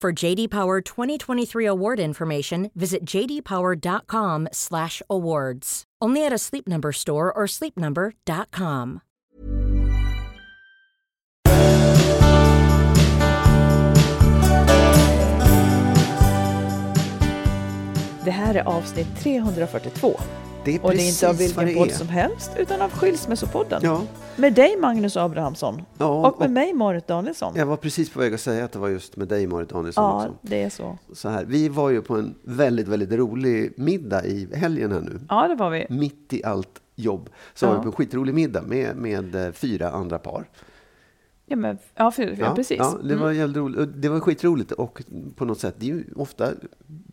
For JD Power 2023 award information, visit jdpower.com/awards. Only at a Sleep Number store or sleepnumber.com. Det här är avsnitt 342. Det är Och det är inte av vilken podd som helst, utan av Skilsmässopodden. Ja, Med dig Magnus Abrahamsson. ja, och med mig Marit Danielsson. Jag var precis på väg att säga att det var just med dig Marit Danielsson Ja, också. det är så. Så här, vi var ju på en väldigt, väldigt rolig middag i helgen här nu. Ja, det var vi. Mitt i allt jobb så Ja. var vi på en skitrolig middag med, med eh, fyra andra par. Ja, men, ja, för, ja, precis. Ja, det var Mm. jävligt roligt. Det var skitroligt och på något sätt, det är ju ofta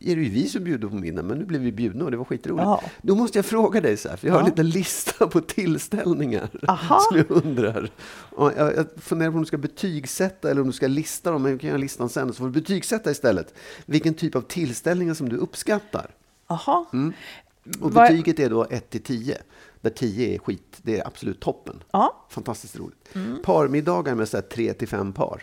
är det ju vi som bjuder på middag, men nu blev vi bjudna och det var skitroligt. Ja. Då måste jag fråga dig så här, för jag har en liten lista på tillställningar Aha. som jag undrar. Och jag, jag funderar på om du ska betygsätta eller om du ska lista dem, men vi kan göra listan sen, så får du betygsätta istället. Vilken typ av tillställningar som du uppskattar. Aha. Mm. Och betyget är då 1 till 10, där 10 är skit, det är absolut toppen. Ja, Fantastiskt roligt. Mm. Parmiddagar med 3 till 5 par.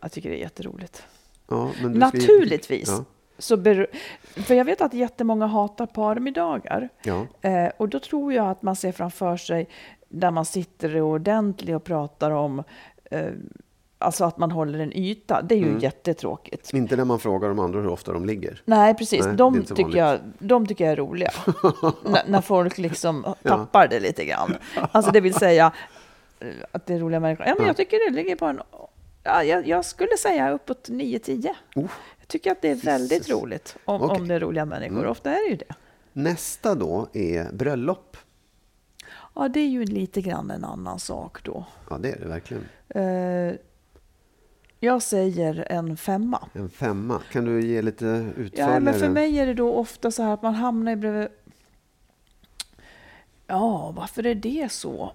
jag tycker det är jätteroligt. Ja, men Naturligtvis. Ja, Så ber, för jag vet att jättemånga hatar parmiddagar. ja. Eh, och då tror jag att man ser framför sig där man sitter ordentligt och pratar om eh, Alltså att man håller en yta. Det är ju Mm. jättetråkigt. Inte när man frågar de andra hur ofta de ligger. Nej, precis. Nej, de, tycker jag, de tycker jag är roliga. När folk liksom tappar det lite grann. Alltså det vill säga eh, att det är roliga människor. Ja, men jag tycker det ligger på en... Ja, jag, jag skulle säga uppåt 9-10. Oh. Jag tycker att det är väldigt Jesus. roligt om, Okej. om det är roliga människor. Mm. Ofta är det ju det. Nästa då är bröllop. Ja, det är ju lite grann en annan sak då. Ja, det är det verkligen. Eh, jag säger en femma. En femma. Kan du ge lite utförligare? Ja, men för mig är det då ofta så här att man hamnar i bredvid... Ja, varför är det så?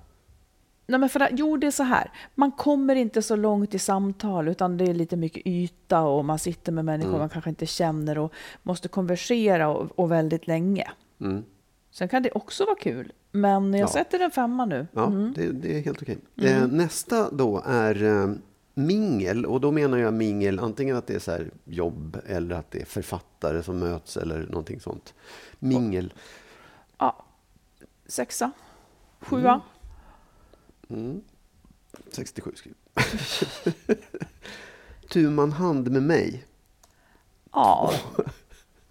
Nej, men för att, jo, det är så här. Man kommer inte så långt i samtal, utan det är lite mycket yta och man sitter med människor Mm. man kanske inte känner och måste konversera och, och väldigt länge. Mm. Sen kan det också vara kul, men jag Ja. sätter en femma nu. Ja, Mm. det, det är helt okej. Eh, nästa då är eh, mingel. Och då menar jag mingel antingen att det är så här jobb eller att det är författare som möts eller någonting sånt. Mingel. Ja, sexa, sjua. Mm. 67 skriver Tu man hand med mig. Ja.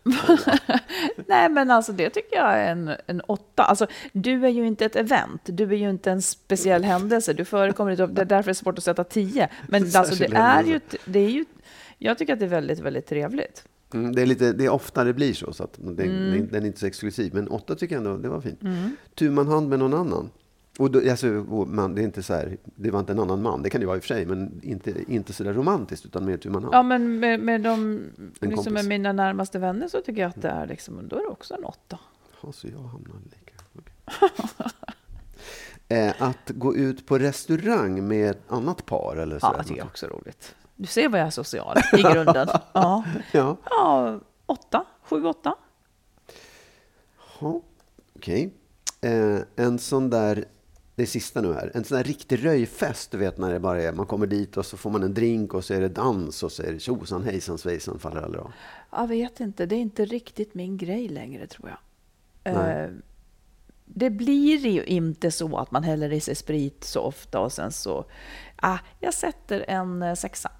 Nej, men alltså det tycker jag är en, en åtta. Alltså, du är ju inte ett event, du är ju inte en speciell händelse. Du förekommer inte, det är därför det är svårt att sätta tio. Men alltså, det är ju, det är ju, jag tycker att det är väldigt, väldigt trevligt. Mm, det, är lite, det är ofta det blir så, så att det, Mm. den är inte så exklusiv. Men åtta tycker jag ändå, det var fint. Tu man hand med någon annan. Och då, alltså, och man, det, är inte så här, det var inte en annan man, det kan det vara i och för sig, men inte, inte så där romantiskt, utan mer tu man hand. Ja, men med, med, de, liksom med mina närmaste vänner så tycker jag att det är, liksom, då är det också en åtta. Ja, så jag hamnar lika. Okej. eh, att gå ut på restaurang med ett annat par eller så. Ja, det jag också är roligt. Du ser vad jag är social i grunden. Ja, Ja, ja åtta, sju. åtta. Ja, Okej. Eh, en sån där, det sista nu här, en sån där riktig röjfest, du vet när det bara är, man kommer dit och så får man en drink och så är det dans och så är det tjosan hejsan svejsan faller alla av. Jag vet inte, det är inte riktigt min grej längre tror jag. Nej. Eh, det blir ju inte så att man häller i sig sprit så ofta och sen så... Ah, jag sätter en eh, sexa.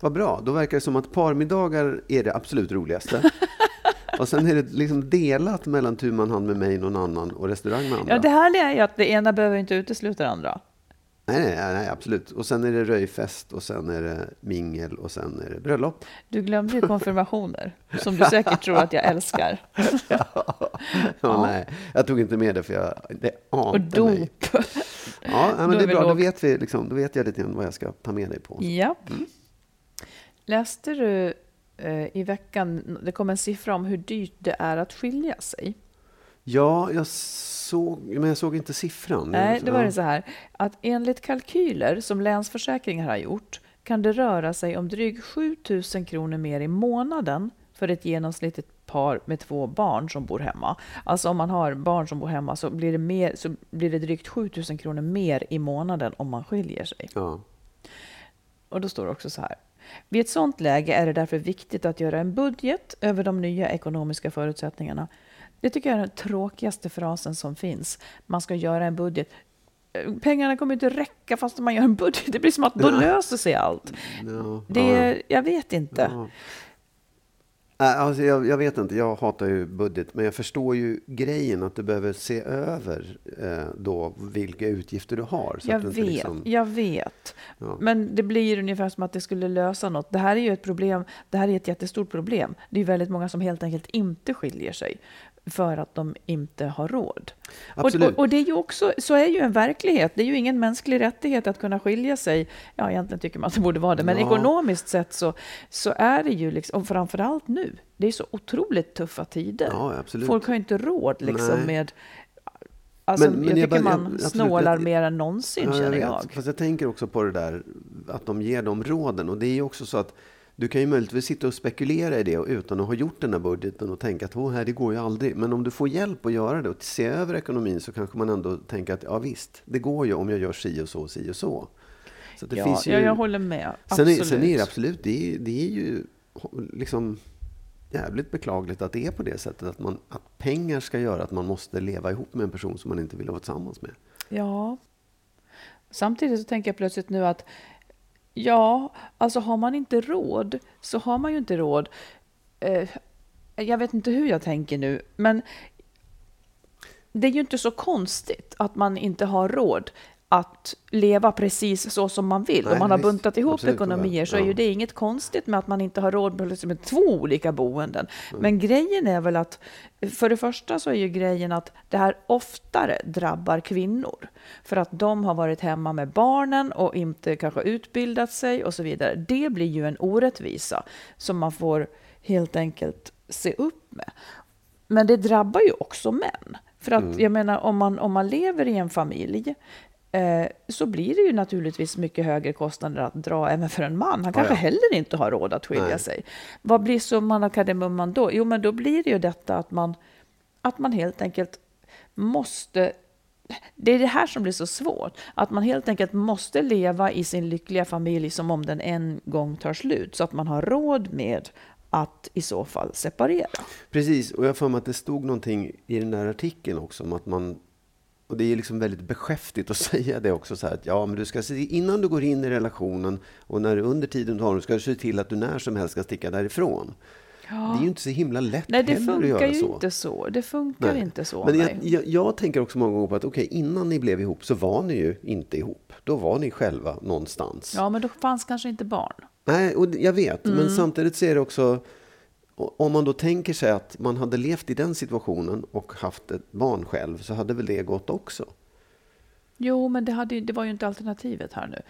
Vad bra, då verkar det som att parmiddagar är det absolut roligaste. och sen är det liksom delat mellan tu man hand med mig, någon annan och restaurang med andra. Ja, det härliga är ju att det ena behöver inte utesluta det andra. nej, nej, nej, absolut. Och sen är det röjfest och sen är det mingel och sen är det bröllop. Du glömde ju konfirmationer, som du säkert tror att jag älskar. Ja, Nej, jag tog inte med det för jag, det Och ante mig. dop. Ja, nej, Då men är det är vi bra. Då vet, vi, liksom, då vet jag lite grann vad jag ska ta med dig på. Ja. Läste du i veckan, det kom en siffra om hur dyrt det är att skilja sig. Ja, jag såg, men jag såg inte siffran. Nej, det var det så här att enligt kalkyler som Länsförsäkringar har gjort kan det röra sig om drygt 7 000 kronor mer i månaden för ett genomsnittligt par med två barn som bor hemma. Alltså om man har barn som bor hemma så blir det, mer, så blir det drygt 7 000 kronor mer i månaden om man skiljer sig. Ja. Och då står det också så här. Vid ett sådant läge är det därför viktigt att göra en budget över de nya ekonomiska förutsättningarna. Det tycker jag är den tråkigaste frasen som finns. Man ska göra en budget. Eh, Pengarna kommer inte räcka fast man gör en budget. Det blir som att då löser sig allt. Ja, Det, ja, Jag vet inte. ja. Nej, Alltså jag, jag vet inte, jag hatar ju budget, men jag förstår ju grejen att du behöver se över eh, då vilka utgifter du har. Jag vet, liksom, jag vet. Ja. Men det blir ungefär som att det skulle lösa något. Det här är ju ett problem. Det här är ett jättestort problem. Det är ju väldigt många som helt enkelt inte skiljer sig för att de inte har råd. Absolut. och, och det är ju också, så är ju en verklighet. Det är ju ingen mänsklig rättighet att kunna skilja sig. Ja, egentligen tycker man att det borde vara det, men Ja. ekonomiskt sett så, så är det ju, liksom, och framförallt nu, det är så otroligt tuffa tider. Ja. Folk har inte råd liksom Nej. med Alltså, Men- jag jag tycker bara- man jag- snålar jag- mer än någonsin, känner vet. jag. Fast jag tänker också på det där att de ger dem råden. Och det är ju också så att du kan ju möjligtvis sitta och spekulera i det utan att ha gjort den här budgeten och tänka att Åh, här, det går ju aldrig. Men om du får hjälp att göra det och se över ekonomin så kanske man ändå tänker att ja visst, det går ju om jag gör si och så, si och så. så det Ja, finns ju... ja, jag håller med. Sen är, Absolut. sen är det absolut, det är, det är ju liksom jävligt beklagligt att det är på det sättet. Att, man, att pengar ska göra att man måste leva ihop med en person som man inte vill vara tillsammans med. Ja. Samtidigt så tänker jag plötsligt nu att ja, alltså har man inte råd så har man ju inte råd. Eh, jag vet inte hur jag tänker nu, men det är ju inte så konstigt att man inte har råd att leva precis så som man vill. Nej, Om man har visst. buntat ihop Absolut, ekonomier så är ja. ju det inget konstigt med att man inte har råd med, liksom, med två olika boenden. Men grejen är väl att, för det första så är ju grejen att det här oftare drabbar kvinnor. För att de har varit hemma med barnen och inte kanske utbildat sig och så vidare. Det blir ju en orättvisa som man får helt enkelt se upp med. Men det drabbar ju också män. För att jag menar, om man, om man lever i en familj så blir det ju naturligtvis mycket högre kostnader att dra även för en man. Han kanske ja. heller inte har råd att skilja Nej. sig. Vad blir summan av kardemumman då? Jo, men då blir det ju detta att man, att man helt enkelt måste det är det här som blir så svårt, att man helt enkelt måste leva i sin lyckliga familj som om den en gång tar slut, så att man har råd med att i så fall separera. Precis, och jag har för mig att det stod någonting i den där artikeln också om att man och det är liksom väldigt beskäftigt att säga det också så här att ja, men du ska se innan du går in i relationen och när du under tiden du har den ska du se till att du när som helst ska sticka därifrån. Det är ju inte så himla lätt Nej, det heller att funkar göra ju så. inte så. Det funkar Nej. inte så. Men jag, jag, jag tänker också många gånger på att okej, innan ni blev ihop så var ni ju inte ihop. Då var ni själva någonstans. Ja, men då fanns kanske inte barn. Nej, och jag vet. Mm. Men samtidigt så är det också... Om man då tänker sig att man hade levt i den situationen och haft ett barn själv så hade väl det gått också. Jo, men det, hade, det var ju inte alternativet här nu.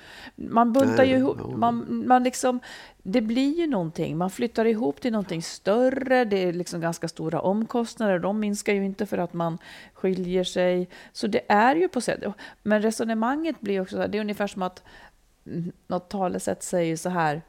Man buntar Nej, ju ihop, ja. man, man liksom, det blir ju någonting. Man flyttar ihop till någonting större. Det är liksom ganska stora omkostnader. De minskar ju inte för att man skiljer sig. Så det är ju på sätt. Men resonemanget blir också det är ungefär som att mm, något talesätt säger så här.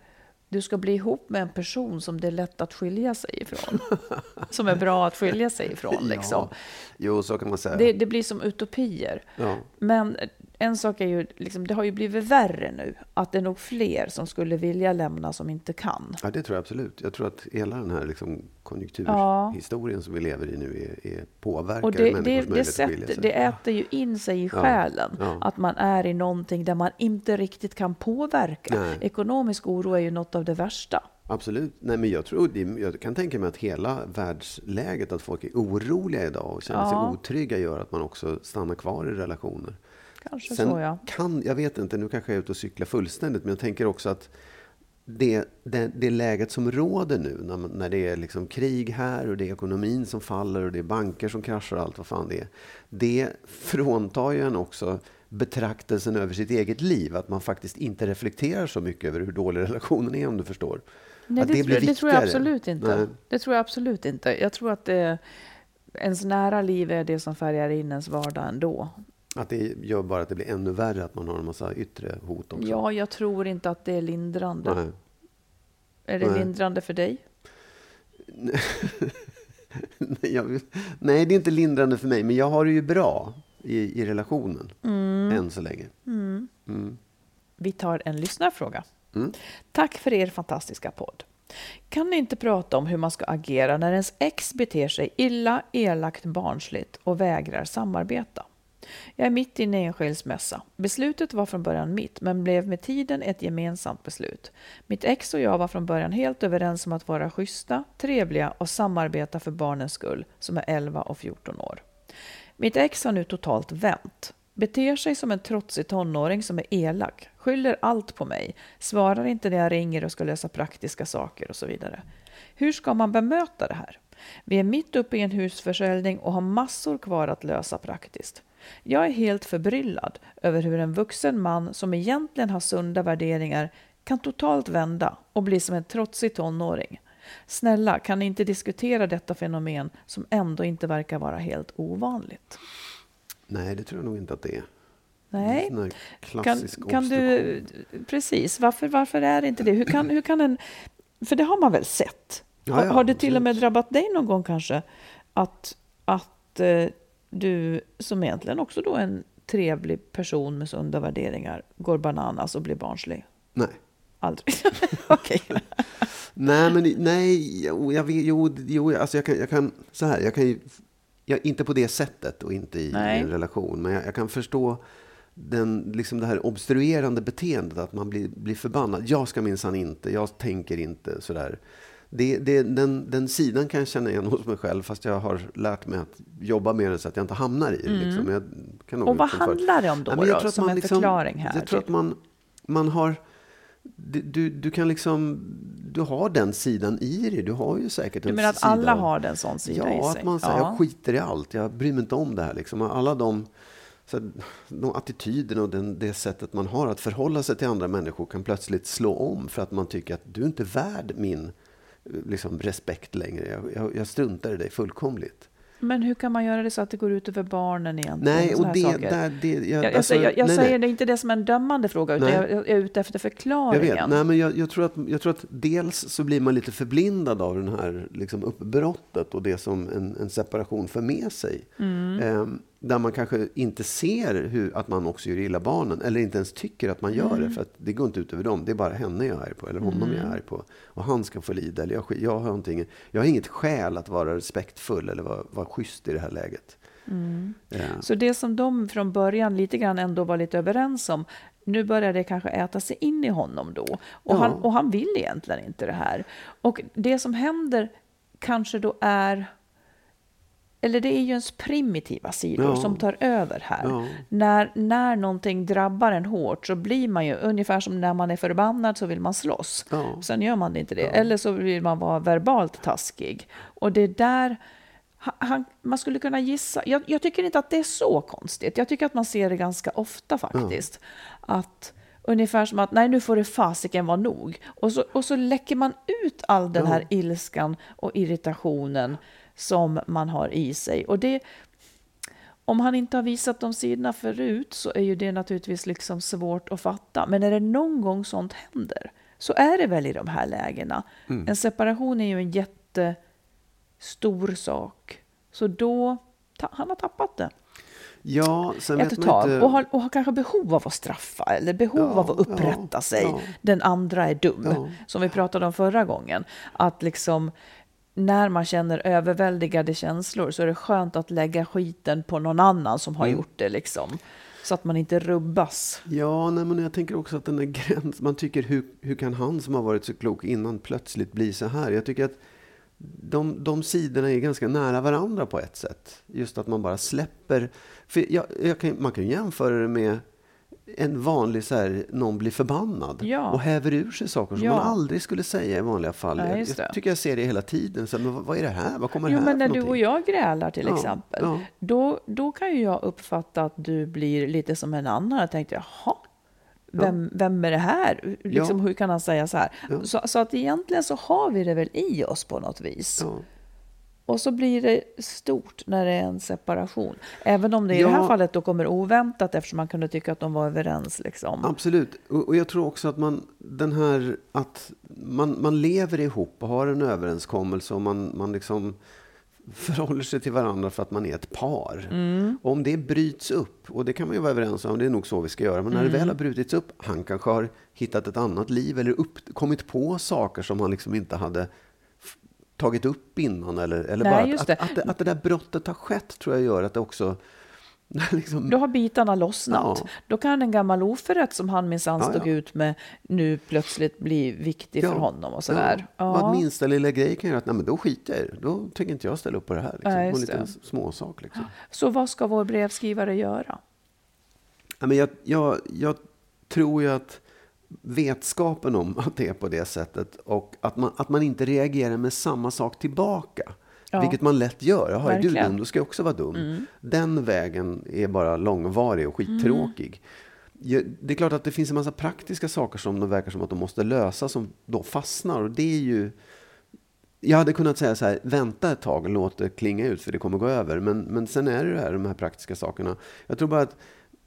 Du ska bli ihop med en person som det är lätt att skilja sig ifrån. som är bra att skilja sig ifrån. Liksom. Ja. Jo, så kan man säga. Det, det blir som utopier. Ja. Men en sak är ju, liksom, det har ju blivit värre nu. Att det är nog fler som skulle vilja lämna som inte kan. Ja, det tror jag absolut. Jag tror att hela den här liksom konjunkturhistorien Ja. som vi lever i nu är, är påverkar Och det, människors det, möjlighet det, att skilja sätter, sig. det äter ju in sig i själen. ja. Att man är i någonting där man inte riktigt kan påverka. Nej. Ekonomisk oro är ju något av det värsta. Absolut. Nej, men jag, tror, jag kan tänka mig att hela världsläget, att folk är oroliga idag och känner sig otrygga, gör att man också stannar kvar i relationer. Kanske Sen så ja. kan, jag vet inte, nu kanske jag är ute och cyklar fullständigt, men jag tänker också att det, det, det läget som råder nu, när, när det är liksom krig här och det är ekonomin som faller och det är banker som kraschar och allt vad fan det är. Det fråntar ju en också betraktelsen över sitt eget liv. Att man faktiskt inte reflekterar så mycket över hur dålig relationen är, om du förstår. Nej, Att det, det blir tror- det tror jag absolut inte. Nej. Det tror jag absolut inte. Jag tror att det, ens nära liv är det som färgar in ens vardag ändå. Att det gör bara att det blir ännu värre att man har en massa yttre hot också. Ja, jag tror inte att det är lindrande. Nej. Är det Nej. lindrande för dig? Nej, det är inte lindrande för mig, men jag har det ju bra i, i relationen. Än så länge. Mm. Vi tar en lyssnarfråga. Mm. Tack för er fantastiska podd. Kan ni inte prata om hur man ska agera när ens ex beter sig illa, elakt, barnsligt och vägrar samarbeta? Jag är mitt inne i en skilsmässa. Beslutet var från början mitt, men blev med tiden ett gemensamt beslut. Mitt ex och jag var från början helt överens om att vara schyssta, trevliga och samarbeta för barnens skull, som är 11 och 14 år. Mitt ex har nu totalt vänt. Beter sig som en trotsig tonåring som är elak, skyller allt på mig, svarar inte när jag ringer och ska lösa praktiska saker och så vidare. Hur ska man bemöta det här? Vi är mitt uppe i en husförsäljning och har massor kvar att lösa praktiskt. Jag är helt förbryllad över hur en vuxen man som egentligen har sunda värderingar kan totalt vända och bli som en trotsig tonåring. Snälla, kan ni inte diskutera detta fenomen som ändå inte verkar vara helt ovanligt? Nej, det tror jag nog inte att det är. Nej. Kan, kan du, precis, varför, varför är det inte det? Hur kan, hur kan en, för det har man väl sett? Ja, har, ja, har det till och med drabbat dig någon gång kanske? Att, att eh, du, som egentligen också då en trevlig person med sunda värderingar, går bananas och blir barnslig? Nej. Aldrig? Okej. Nej, men nej, jo, jag jo, jo alltså jag kan, jag kan, så här, jag kan ju, jag, inte på det sättet och inte i, Nej. en relation, men jag, jag kan förstå den, liksom det här obstruerande beteendet, att man blir, blir förbannad. Jag ska minsann inte, jag tänker inte sådär. Det, det, den, den sidan kan jag känna igen hos mig själv, fast jag har lärt mig att jobba med det så att jag inte hamnar i det. Liksom. Men Jag kan Mm. Och vad liksom handlar det om då, men jag då, tror som man en liksom- förklaring här? Jag tror att man, man har... Du, du, du kan liksom... Du har den sidan i dig. Du har ju säkert Du en menar att sida alla har den sån sida i Ja, sig? att man säger Ja. jag skiter i allt. Jag bryr mig inte om det här. Liksom. Alla de, så de attityderna och den, det sättet man har att förhålla sig till andra människor kan plötsligt slå om för att man tycker att du är inte värd min liksom, respekt längre. Jag, jag, jag struntar i dig fullkomligt. Men hur kan man göra det så att det går ut över barnen egentligen? Nej, och det, där, det, jag, Jag, jag, alltså, jag, jag nej, säger nej. det inte det som en dömande fråga, utan jag, jag är ute efter Jag förklaringen. vet. Nej, men jag, jag, tror att, jag tror att dels så blir man lite förblindad av den här liksom uppbrottet och det som en, en separation för med sig. Mm. Ehm, där man kanske inte ser hur, att man också gör illa barnen eller inte ens tycker att man gör Mm. det. För att det går inte ut över dem. Det är bara henne jag är arg på eller honom jag är arg på. Och han ska få lida. Eller jag, jag, har någonting, jag har inget skäl att vara respektfull eller vara, vara schysst i det här läget. Mm. Ehm, Så det som de från början lite grann ändå var lite överens om, nu börjar det kanske äta sig in i honom då. Och, Ja. han, och han vill egentligen inte det här. Och det som händer kanske då är, eller det är ju ens primitiva sidor Ja. som tar över här. Ja. När, när någonting drabbar en hårt så blir man ju ungefär som när man är förbannad så vill man slåss. Ja. Sen gör man inte det. Eller så vill man vara verbalt taskig. Och det är där han, man skulle kunna gissa. Jag, jag tycker inte att det är så konstigt. Jag tycker att man ser det ganska ofta faktiskt. Att ungefär som att nej nu får det fasiken vara nog. Och så, och så läcker man ut all den här ilskan och irritationen som man har i sig. Och det, om han inte har visat de sidorna förut så är ju det naturligtvis liksom svårt att fatta. Men är det någon gång sånt händer, så är det väl i de här lägena. Mm. En separation är ju en jättestor sak. Så då, ta, han har tappat det Ja, sen vet ett man tag inte... och, har, och har kanske behov av att straffa eller behov Ja, av att upprätta ja, sig. ja. Den andra är dum, som vi pratade om förra gången. Att liksom när man känner överväldigade känslor så är det skönt att lägga skiten på någon annan som har Mm. gjort det. Liksom, så att man inte rubbas. Ja, nej, men jag tänker också att den där gränsen, man tycker hur, hur kan han som har varit så klok innan plötsligt bli så här? Jag tycker att de, de sidorna är ganska nära varandra på ett sätt. Just att man bara släpper. För jag, jag kan, man kan jämföra det med en vanlig så här, någon blir förbannad Ja. och häver ur sig saker som Ja. man aldrig skulle säga i vanliga fall. Nej, jag, tycker jag ser det hela tiden. Så, men vad, är det här? Vad kommer Jo, här men när för du och någonting? jag grälar till Ja, exempel, ja. Då, då kan ju jag uppfatta att du blir lite som en annan. Jag tänkte, jaha, vem, vem är det här? Liksom, Ja. Hur kan han säga så här? Ja. Så, så att egentligen så har vi det väl i oss på något vis. Och så blir det stort när det är en separation. Även om det i Ja. det här fallet då kommer oväntat eftersom man kunde tycka att de var överens. Liksom. Absolut. Och, och jag tror också att man, den här, att man, man lever ihop och har en överenskommelse och man, man liksom förhåller sig till varandra för att man är ett par. Och om det bryts upp, och det kan man ju vara överens om, det är nog så vi ska göra, men när det väl har brutits upp, han kanske har hittat ett annat liv eller upp, kommit på saker som han liksom inte hade tagit upp innan. Eller, eller Nej, bara att, att, det. att, det, att det där brottet har skett tror jag gör att det också liksom, Då har bitarna lossnat. Ja. Då kan en gammal oförrätt som han minsann Ja, stod ja. ut med nu plötsligt bli viktig för honom och sådär. Ja. Vad minsta lilla grej kan göra att nej, men då skiter jag i det. Då tänker inte jag ställa upp på det här. Liksom. På en liten småsak. Liksom. Så vad ska vår brevskrivare göra? Ja, men jag, jag, jag tror ju att vetskapen om att det är på det sättet och att man, att man inte reagerar med samma sak tillbaka. Ja. Vilket man lätt gör. Jaha, är du dum, då ska jag också vara dum. Den vägen är bara långvarig och skittråkig. Ja, Det är klart att det finns en massa praktiska saker som de verkar som att de måste lösa som då fastnar. Och det är ju... Jag hade kunnat säga så här, vänta ett tag och låt det klinga ut för det kommer gå över. Men, men sen är det det här, de här praktiska sakerna. Jag tror bara att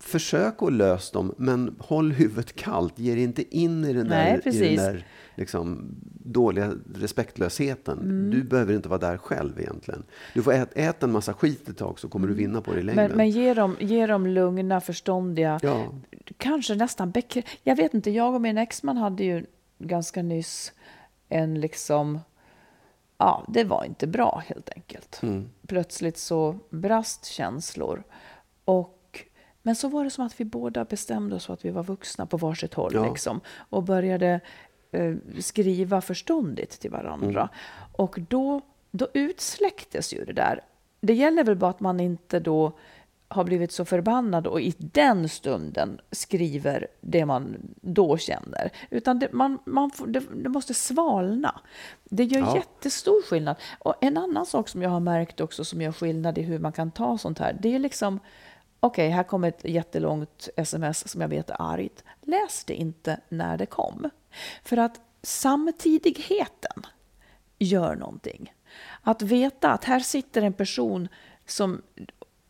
försök att lösa dem, men håll huvudet kallt. Ge dig inte in i den Nej, där, i den där liksom, dåliga respektlösheten. Du behöver inte vara där själv egentligen. Du får ät, äta en massa skit ett tag så kommer du vinna på det i längden. Men, men ge, dem, ge dem lugna, förståndiga, Ja. kanske nästan bekrä- Jag vet inte, jag och min exman hade ju ganska nyss en liksom... Ja, det var inte bra helt enkelt. Mm. Plötsligt så brast känslor. Och, men så var det som att vi båda bestämde oss för att vi var vuxna på varsitt håll. Ja. Liksom, och började eh, skriva förståndigt till varandra. Mm. Och då, då utsläcktes ju det där. Det gäller väl bara att man inte då har blivit så förbannad och i den stunden skriver det man då känner. Utan det, man, man får, det, det måste svalna. Det gör Ja. jättestor skillnad. Och en annan sak som jag har märkt också som gör skillnad i hur man kan ta sånt här, det är liksom Okej, här kommer ett jättelångt sms som jag vet är argt. Läs det inte när det kom. För att samtidigheten gör någonting. Att veta att här sitter en person som,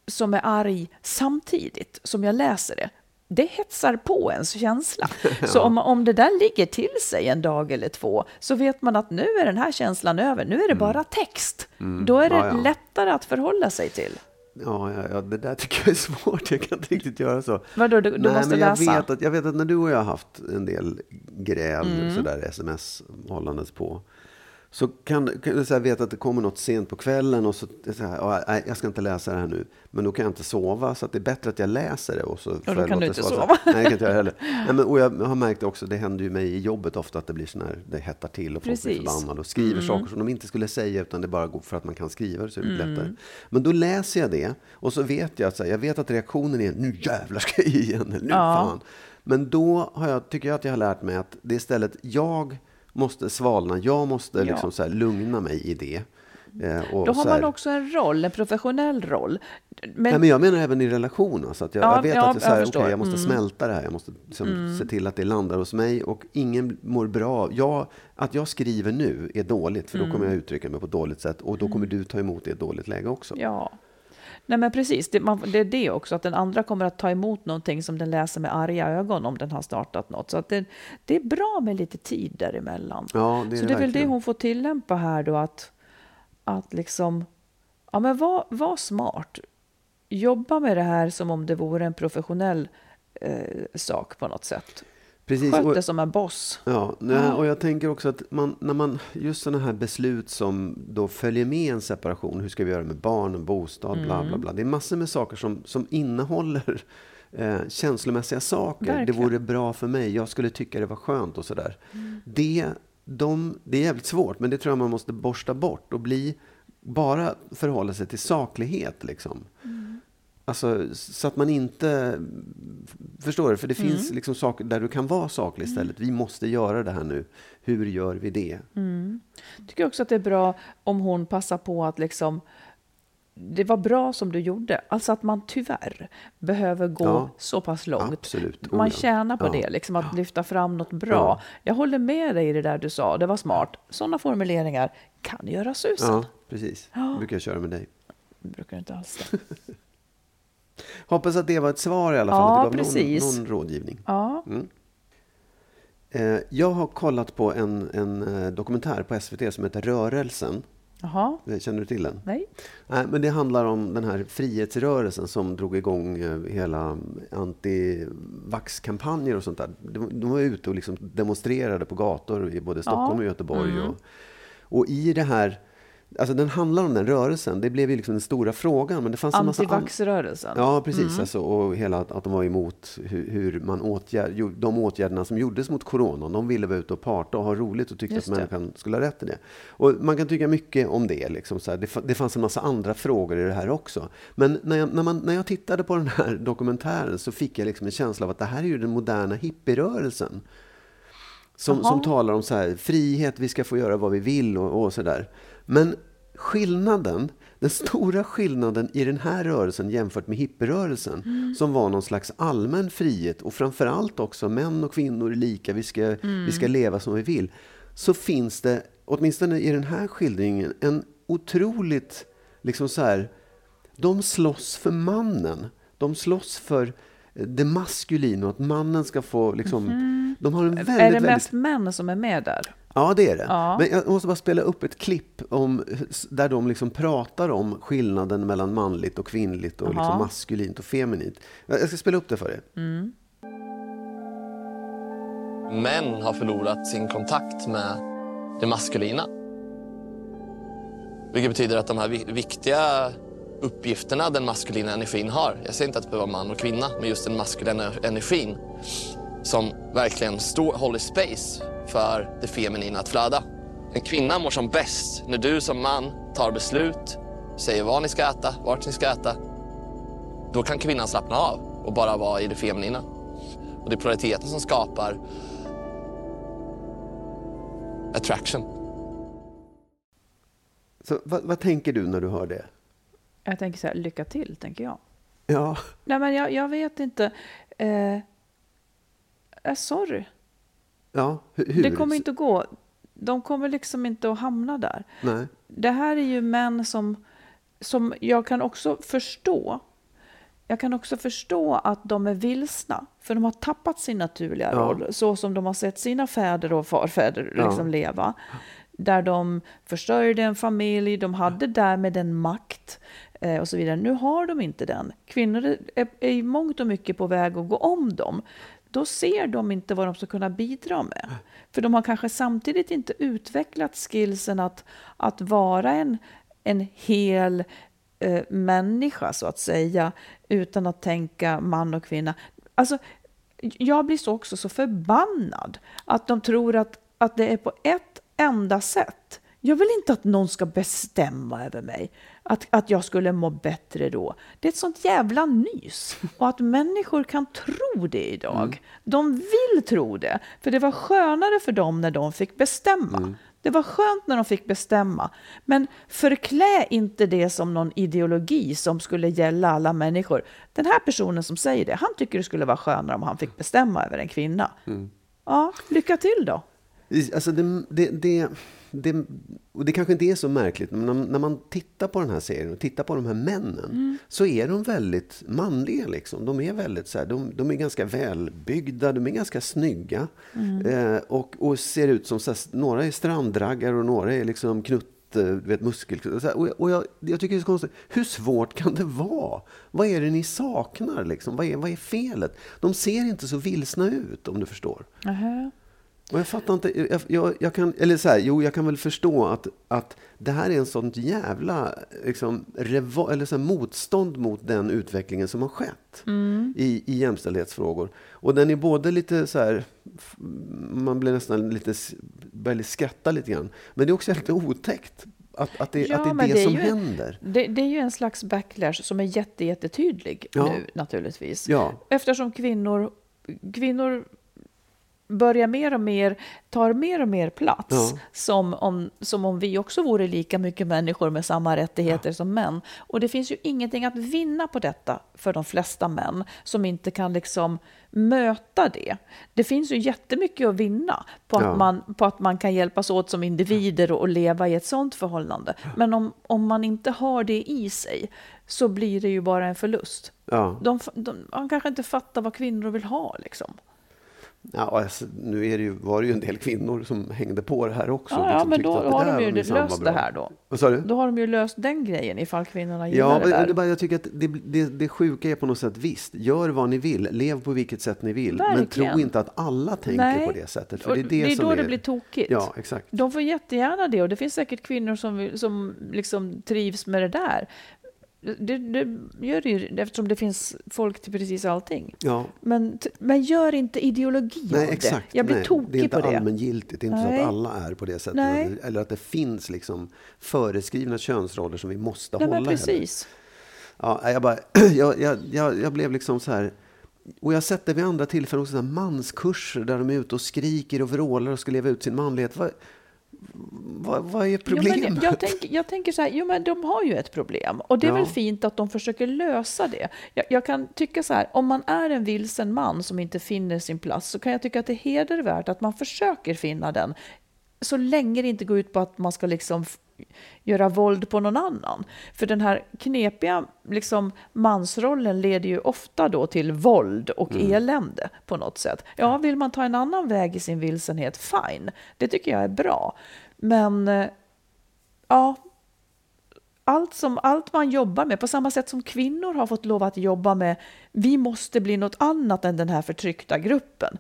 som är arg samtidigt som jag läser det. Det hetsar på ens känsla. Så om, om det där ligger till sig en dag eller två så vet man att nu är den här känslan över. Nu är det bara text. Då är det Mm. Ja, ja. lättare att förhålla sig till. Ja, ja, ja, det där tycker jag är svårt. Jag kan inte riktigt göra så. Vadå, du- du måste men jag läsa? Vet att, jag vet att när du och jag har haft en del gräl, Mm. sådär sms-hållandes på, så kan, kan du så här veta att det kommer något sent på kvällen och så, så här, "Ja, nej, jag ska inte läsa det här nu. Men då kan jag inte sova, så det är bättre att jag läser det. Och, så får då jag kan du inte sova. svara. Nej, det kan inte jag heller. Nej, men, och jag har märkt också, det händer ju mig i jobbet ofta att det blir sån här, det hettar till och folk blir förbannade och skriver Mm. saker som de inte skulle säga utan det bara går för att man kan skriva det så är det lättare. Men då läser jag det och så vet jag att så här, jag vet att reaktionen är nu jävlar ska jag ge igen, eller nu Ja. fan. Men då har jag, tycker jag att jag har lärt mig att det är istället jag måste svalna, jag måste Ja. liksom så lugna mig i det. Eh, och Då har man också en roll, en professionell roll. Men, Nej, men jag menar även i relation. Alltså att jag, Ja, jag vet ja, att det är så här, jag okay. Mm. jag måste smälta det här. Jag måste liksom se till att det landar hos mig. Och ingen mår bra av... Jag, att jag skriver nu är dåligt, för då Mm. kommer jag uttrycka mig på ett dåligt sätt. Och då kommer du ta emot det i ett dåligt läge också. Ja. Nej men precis, det, man, det är det också, att den andra kommer att ta emot någonting som den läser med arga ögon om den har startat något. Så att det, det är bra med lite tid däremellan. Ja, det är så det är väl det hon får tillämpa här då, att, att liksom, ja men var, var smart. Jobba med det här som om det vore en professionell eh, sak på något sätt. Precis. Sköt det som en boss. Ja, nej, och jag tänker också att man, när man, just sådana här beslut som då följer med en separation, hur ska vi göra med barn och bostad, bla Mm. bla bla. Det är massor med saker som, som innehåller eh, känslomässiga saker. Det Verkligen. vore bra för mig, jag skulle tycka det var skönt och sådär. Det, de, det är jävligt svårt, men det tror jag man måste borsta bort och bli, bara förhålla sig till saklighet liksom. Alltså, så att man inte... Förstår du? För det finns liksom saker där du kan vara saklig istället. Vi måste göra det här nu. Hur gör vi det? tycker också att det är bra om hon passar på att liksom det var bra som du gjorde. Alltså att man tyvärr behöver gå Ja, så pass långt. absolut. Oh, Man ja. tjänar på Ja. det, liksom att lyfta fram något bra. Ja. Jag håller med dig i det där du sa, det var smart. Sådana formuleringar kan göra susen. Ja, precis. Det brukar jag köra med dig. Det brukar inte alls. Hoppas att det var ett svar i alla fall. Ja, att det gav precis. Någon, någon rådgivning. Ja, Eh, jag har kollat på en, en eh, dokumentär på SVT som heter Rörelsen. jaha, Eh, Känner du till den? nej. Nej, men det handlar om den här frihetsrörelsen som drog igång hela anti-vax-kampanjer och sånt där. De, de var ute och liksom demonstrerade på gator i både Stockholm och Göteborg. Och, och i det här, alltså den handlar om den rörelsen, det blev ju liksom den stora frågan. Men det fanns en massa an- Antivaxrörelsen. Ja, precis. Alltså, och hela att, att de var emot hur, hur man åtgärd, de åtgärderna som gjordes mot coronan. De ville vara ute och parta och ha roligt och tyckte Just att det. människan skulle ha rätt i det. Och man kan tycka mycket om det. Liksom, så. Det, det fanns en massa andra frågor i det här också. Men när jag, när, man, när jag tittade på den här dokumentären så fick jag liksom en känsla av att det här är ju den moderna hippierörelsen. Som, som talar om så här, frihet, vi ska få göra vad vi vill och, och sådär. Men skillnaden, den stora skillnaden i den här rörelsen jämfört med hippierörelsen, som var någon slags allmän frihet och framförallt också män och kvinnor är lika, vi ska, vi ska leva som vi vill. Så finns det, åtminstone i den här skildringen, en otroligt, liksom så här, de slåss för mannen. De slåss för det maskulina att mannen ska få liksom, de har en väldigt, är det väldigt mest män som är med där? Ja, det är det. Ja. Men jag måste bara spela upp ett klipp om, där de liksom pratar om skillnaden mellan manligt och kvinnligt och liksom maskulint och feminint. Jag ska spela upp det för er. Män har förlorat sin kontakt med det maskulina. Vilket betyder att de här vi- viktiga uppgifterna den maskulina energin har. Jag säger inte att det behöver vara man och kvinna, men just den maskulina energin som verkligen står, håller space för det feminina att flöda. En kvinna mår som bäst när du som man tar beslut, säger vad ni ska äta, vart ni ska äta. Då kan kvinnan slappna av och bara vara i det feminina. Och det är polariteten som skapar attraction. Så, vad, vad tänker du när du hör det? Jag tänker så här, lycka till, tänker jag. Ja, Nej, men jag, jag vet inte. Eh, eh, sorry, ja hu- hur? det kommer inte att gå. De kommer liksom inte att hamna där. Nej. Det här är ju män som, som jag kan också förstå. Jag kan också förstå att de är vilsna, för de har tappat sin naturliga Ja. roll, så som de har sett sina fäder och farfäder Ja. liksom leva. Där de försörjde en familj, de hade därmed en makt eh, och så vidare. Nu har de inte den. Kvinnor är, är, är i mångt och mycket på väg att gå om dem. Då ser de inte vad de ska kunna bidra med. För de har kanske samtidigt inte utvecklat skillsen att, att vara en, en hel eh, människa, så att säga, utan att tänka man och kvinna. Alltså, jag blir så också så förbannad att de tror att, att det är på ett enda sätt. Jag vill inte att någon ska bestämma över mig, att, att jag skulle må bättre då. Det är ett sånt jävla nys. Och att människor kan tro det idag. De vill tro det, för det var skönare för dem när de fick bestämma. Det var skönt när de fick bestämma. Men förklä inte det som någon ideologi som skulle gälla alla människor. Den här personen som säger det, han tycker det skulle vara skönare om han fick bestämma över en kvinna. Ja, lycka till då. Alltså det, det, det, det, och det kanske inte är så märkligt, men när, när, man tittar på den här serien och tittar på de här männen mm. så är de väldigt manliga. Liksom. De är väldigt så här, de, de, är ganska välbyggda, de är ganska snygga mm. eh, och, och, ser ut som, så här, några är stranddraggar och några är liksom knutt eh, vet, muskel... Och, och jag, jag, tycker det är så konstigt. Hur svårt kan det vara? Vad är det ni saknar? Liksom? Vad, är, vad är felet? De ser inte så vilsna ut, om du förstår. Uh -huh. Och jag fattar inte, jag, jag, jag, kan, eller så här, jo jag kan väl förstå att, att det här är en sånt jävla liksom, revo, eller så här, motstånd mot den utvecklingen som har skett mm. i, i jämställdhetsfrågor. Och den är både lite så här, man blir nästan lite, börjar skratta lite grann. Men det är också lite otäckt att, att, det, ja, att det är det, det som är ju, händer. Det, det, är ju en slags backlash som är jätte, jättetydlig ja. nu naturligtvis. Ja. Eftersom kvinnor, kvinnor börjar mer och mer, tar mer och mer plats. Ja. Som, om, som om vi också vore lika mycket människor med samma rättigheter ja. som män. Och det finns ju ingenting att vinna på detta för de flesta män som inte kan liksom möta det. Det finns ju jättemycket att vinna på att, ja. man, på att man kan hjälpas åt som individer och, och leva i ett sådant förhållande. Men om, om man inte har det i sig så blir det ju bara en förlust. Ja. De, de, man kanske inte fattar vad kvinnor vill ha. Liksom. Ja, alltså, nu är det ju, var det ju en del kvinnor som hängde på det här också. Ja, ja men då har de ju löst det här då. Vad sa du? Då har de ju löst den grejen ifall kvinnorna gillar ja, det där. Det, bara, jag tycker att det, det, det sjuka är på något sätt visst, gör vad ni vill, lev på vilket sätt ni vill. Verkligen. Men tro inte att alla tänker Nej. på det sättet. För det är det, det är då är... det blir tokigt. Ja, exakt. De får jättegärna det och det finns säkert kvinnor som, som liksom trivs med det där. Det, det, gör det ju eftersom det finns folk till precis allting. Ja. Men, men gör inte ideologi nej, av exakt, det. Jag blir nej, tokig på det. Det är inte allmängiltigt. Det är inte nej. så att alla är på det sättet. Nej. Eller att det finns liksom föreskrivna könsroller som vi måste nej, hålla. Men precis. Ja, jag, bara, jag, jag, jag, jag blev liksom så här... Och jag har sett det vid andra tillfällen också, manskurser där de är ute och skriker och vrålar och ska leva ut sin manlighet. Vad, vad, vad är problemet? Jo, jag, tänk, jag, tänker så här, jo men de har ju ett problem och det är ja. väl fint att de försöker lösa det. Jag, jag, kan tycka så här, om man är en vilsen man som inte finner sin plats så kan jag tycka att det är hedervärt att man försöker finna den. Så länge det inte går ut på att man ska liksom göra våld på någon annan. För den här knepiga liksom, mansrollen leder ju ofta då till våld och mm. elände på något sätt. Ja, vill man ta en annan väg i sin vilsenhet, fine. Det tycker jag är bra. Men eh, ja, allt, som, allt man jobbar med, på samma sätt som kvinnor har fått lov att jobba med, vi måste bli något annat än den här förtryckta gruppen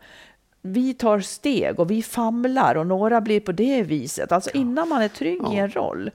vi tar steg och vi famlar och några blir på det viset. Alltså innan man är trygg ja. i en roll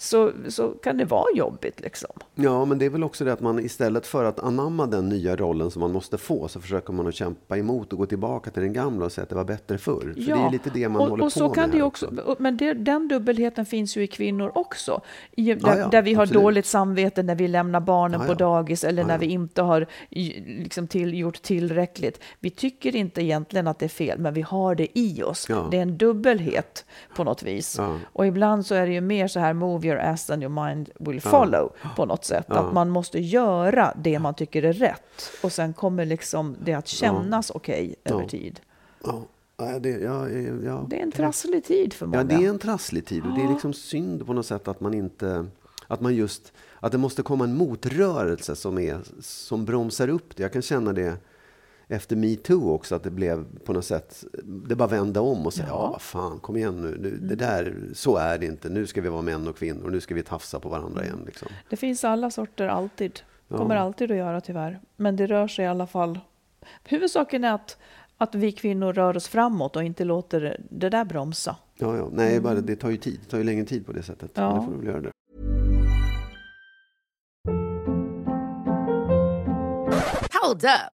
så, så kan det vara jobbigt. Liksom. Ja, men det är väl också det att man istället för att anamma den nya rollen som man måste få så försöker man att kämpa emot och gå tillbaka till den gamla och säga att det var bättre förr. För ja, det är lite det man och, håller och så på kan med. Det också, också. Men det, den dubbelheten finns ju i kvinnor också. I, där, ja, ja, där, vi har absolut. dåligt samvete när vi lämnar barnen på dagis eller när vi inte har liksom till, gjort tillräckligt. Vi tycker inte egentligen att det är fel, men vi har det i oss. Det är en dubbelhet på något vis. Och ibland så är det ju mer så här, move your ass and your mind will follow ja. på något sätt. Ja. Att man måste göra det man tycker är rätt och sen kommer liksom det att kännas ja. okej okay över tid. Ja. Det, ja, ja, det är en trasslig tid för många. Ja, det är en trasslig tid. Och det är liksom synd på något sätt att man inte... Att man just... Att det måste komma en motrörelse som, är, som bromsar upp det. Jag kan känna det efter metoo också, att det blev på något sätt, det bara vände om och säga, ja, ja fan, kom igen nu, nu, det där, så är det inte, nu ska vi vara män och kvinnor, nu ska vi tafsa på varandra igen. Liksom. Det finns alla sorter alltid, kommer ja. alltid att göra tyvärr, men det rör sig i alla fall. Huvudsaken är att, att vi kvinnor rör oss framåt och inte låter det där bromsa. Ja, ja. Nej, mm. bara, det tar ju tid, det tar ju längre tid på det sättet. Ja. Det får väl göra det. Hold up.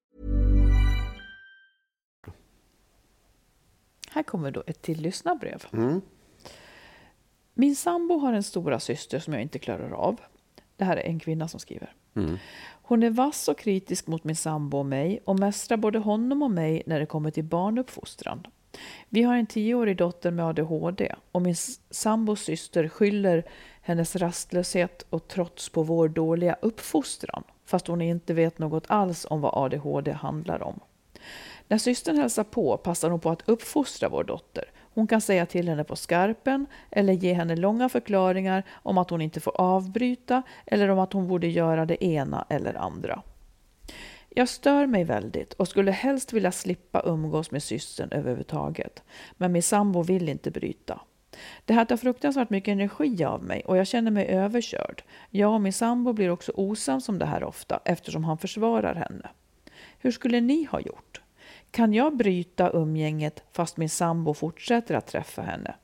Här kommer då ett till lyssnarbrev. Min sambo har en stora syster som jag inte klarar av. Det här är en kvinna som skriver. Hon är vass och kritisk mot min sambo och mig och mästrar både honom och mig när det kommer till barnuppfostran. Vi har en tioårig dotter med ADHD och min sambos syster skyller hennes rastlöshet och trots på vår dåliga uppfostran fast hon inte vet något alls om vad ADHD handlar om. När systern hälsar på passar hon på att uppfostra vår dotter. Hon kan säga till henne på skarpen eller ge henne långa förklaringar om att hon inte får avbryta eller om att hon borde göra det ena eller andra. Jag stör mig väldigt och skulle helst vilja slippa umgås med systern överhuvudtaget. Men min sambo vill inte bryta. Det här tar fruktansvärt mycket energi av mig och jag känner mig överkörd. Jag och min sambo blir också osams om det här ofta eftersom han försvarar henne. Hur skulle ni ha gjort? Kan jag bryta umgänget fast min sambo fortsätter att träffa henne?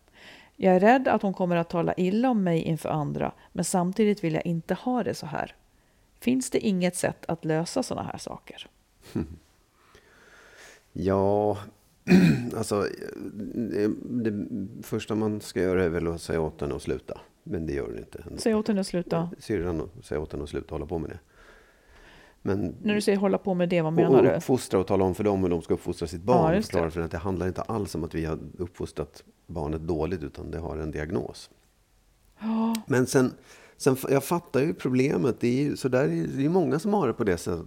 Jag är rädd att hon kommer att tala illa om mig inför andra, men samtidigt vill jag inte ha det så här. Finns det inget sätt att lösa sådana här saker? Ja, alltså det, det första man ska göra är väl att säga åt henne att sluta. Men det gör hon inte. Säg åt henne att sluta. Syrran säga åt henne att sluta hålla på med det. Men När du säger hålla på med det, vad menar du? uppfostra och tala om för dem hur de ska uppfostra sitt Ja, barn. det. Förklara för att det handlar inte alls om att vi har uppfostrat barnet dåligt utan det har en diagnos. Men sen, sen, jag fattar ju problemet. Det är ju så där, är- det är många som har det på det sättet.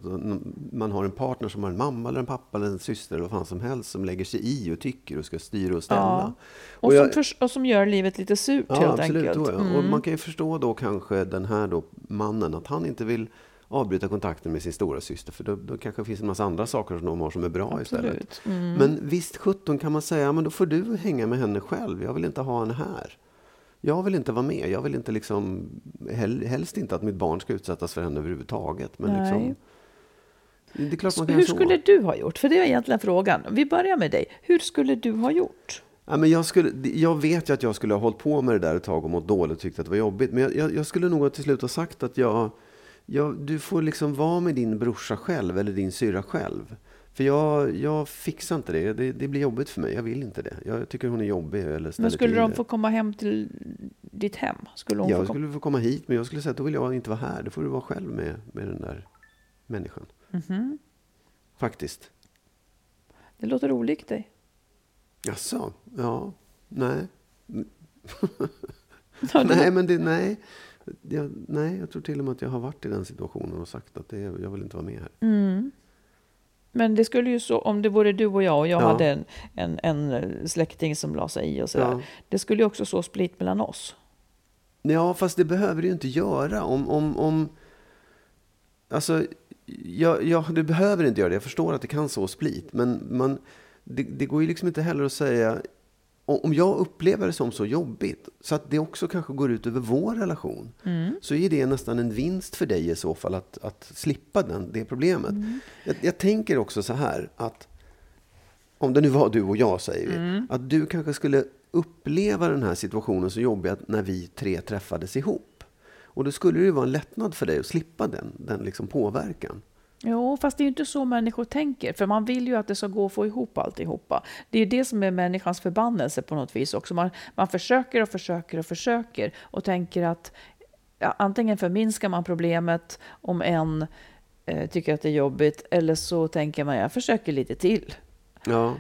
Man har en partner som har en mamma eller en pappa eller en syster eller vad fan som helst som lägger sig i och tycker och ska styra och ställa. Ja. Och, Och som jag- och som gör livet lite surt Ja, helt absolut. enkelt. Ja. Mm. Och man kan ju förstå då kanske den här då, mannen att han inte vill avbryta kontakten med sin stora syster för då, då kanske det finns en massa andra saker som de har som är bra istället. Absolut. Mm. Men visst 17 kan man säga, men då får du hänga med henne själv. Jag vill inte ha henne här. Jag vill inte vara med. Jag vill inte liksom, hel, helst inte att mitt barn ska utsättas för henne överhuvudtaget. Men Nej. liksom, det är klart man kan Hur så. skulle du ha gjort? För det är egentligen frågan. Vi börjar med dig. Hur skulle du ha gjort? Ja, men jag, skulle, jag vet ju att jag skulle ha hållit på med det där ett tag och mått dåligt och tyckt att det var jobbigt. Men jag, jag, jag skulle nog till slut ha sagt att jag, jag, du får liksom vara med din brorsa själv eller din syra själv. För jag, jag fixar inte det. det. Det blir jobbigt för mig. Jag vill inte det. Jag tycker hon är jobbig eller Men skulle de det. få komma hem till ditt hem? Skulle hon Jag få komma? skulle få komma hit, men jag skulle säga att då vill jag inte vara här. Då får du vara själv med, med den där människan. Mhm. Faktiskt. Det låter olikt dig. Jaså? Ja. Nej. Ja, det- nej, men det, nej. Jag, nej, jag tror till och med att jag har varit i den situationen och sagt att det, jag vill inte vara med här. Mm. Men det skulle ju så, om det vore du och jag och jag Ja. hade en, en, en släkting som la sig i och sådär. Ja. Det skulle ju också så split mellan oss. Ja, fast det behöver det ju inte göra. Om, om, om, alltså, ja, ja, det behöver inte göra det. Jag förstår att det kan så split. Men man, det, det går ju liksom inte heller att säga... Om jag upplever det som så jobbigt, så att det också kanske går ut över vår relation, så är det nästan en vinst för dig i så fall att, att slippa den, det problemet. Jag, jag tänker också så här, att om det nu var du och jag säger vi, att du kanske skulle uppleva den här situationen så jobbig att när vi tre träffades ihop. Och då skulle det ju vara en lättnad för dig att slippa den, den liksom påverkan. Jo, fast det är ju inte så människor tänker. För man vill ju att det ska gå att få ihop alltihopa. Det är det som är människans förbannelse på något vis också. Man, man försöker och försöker och försöker och tänker att ja, antingen förminskar man problemet om en eh, tycker att det är jobbigt eller så tänker man jag försöker lite till. Ja,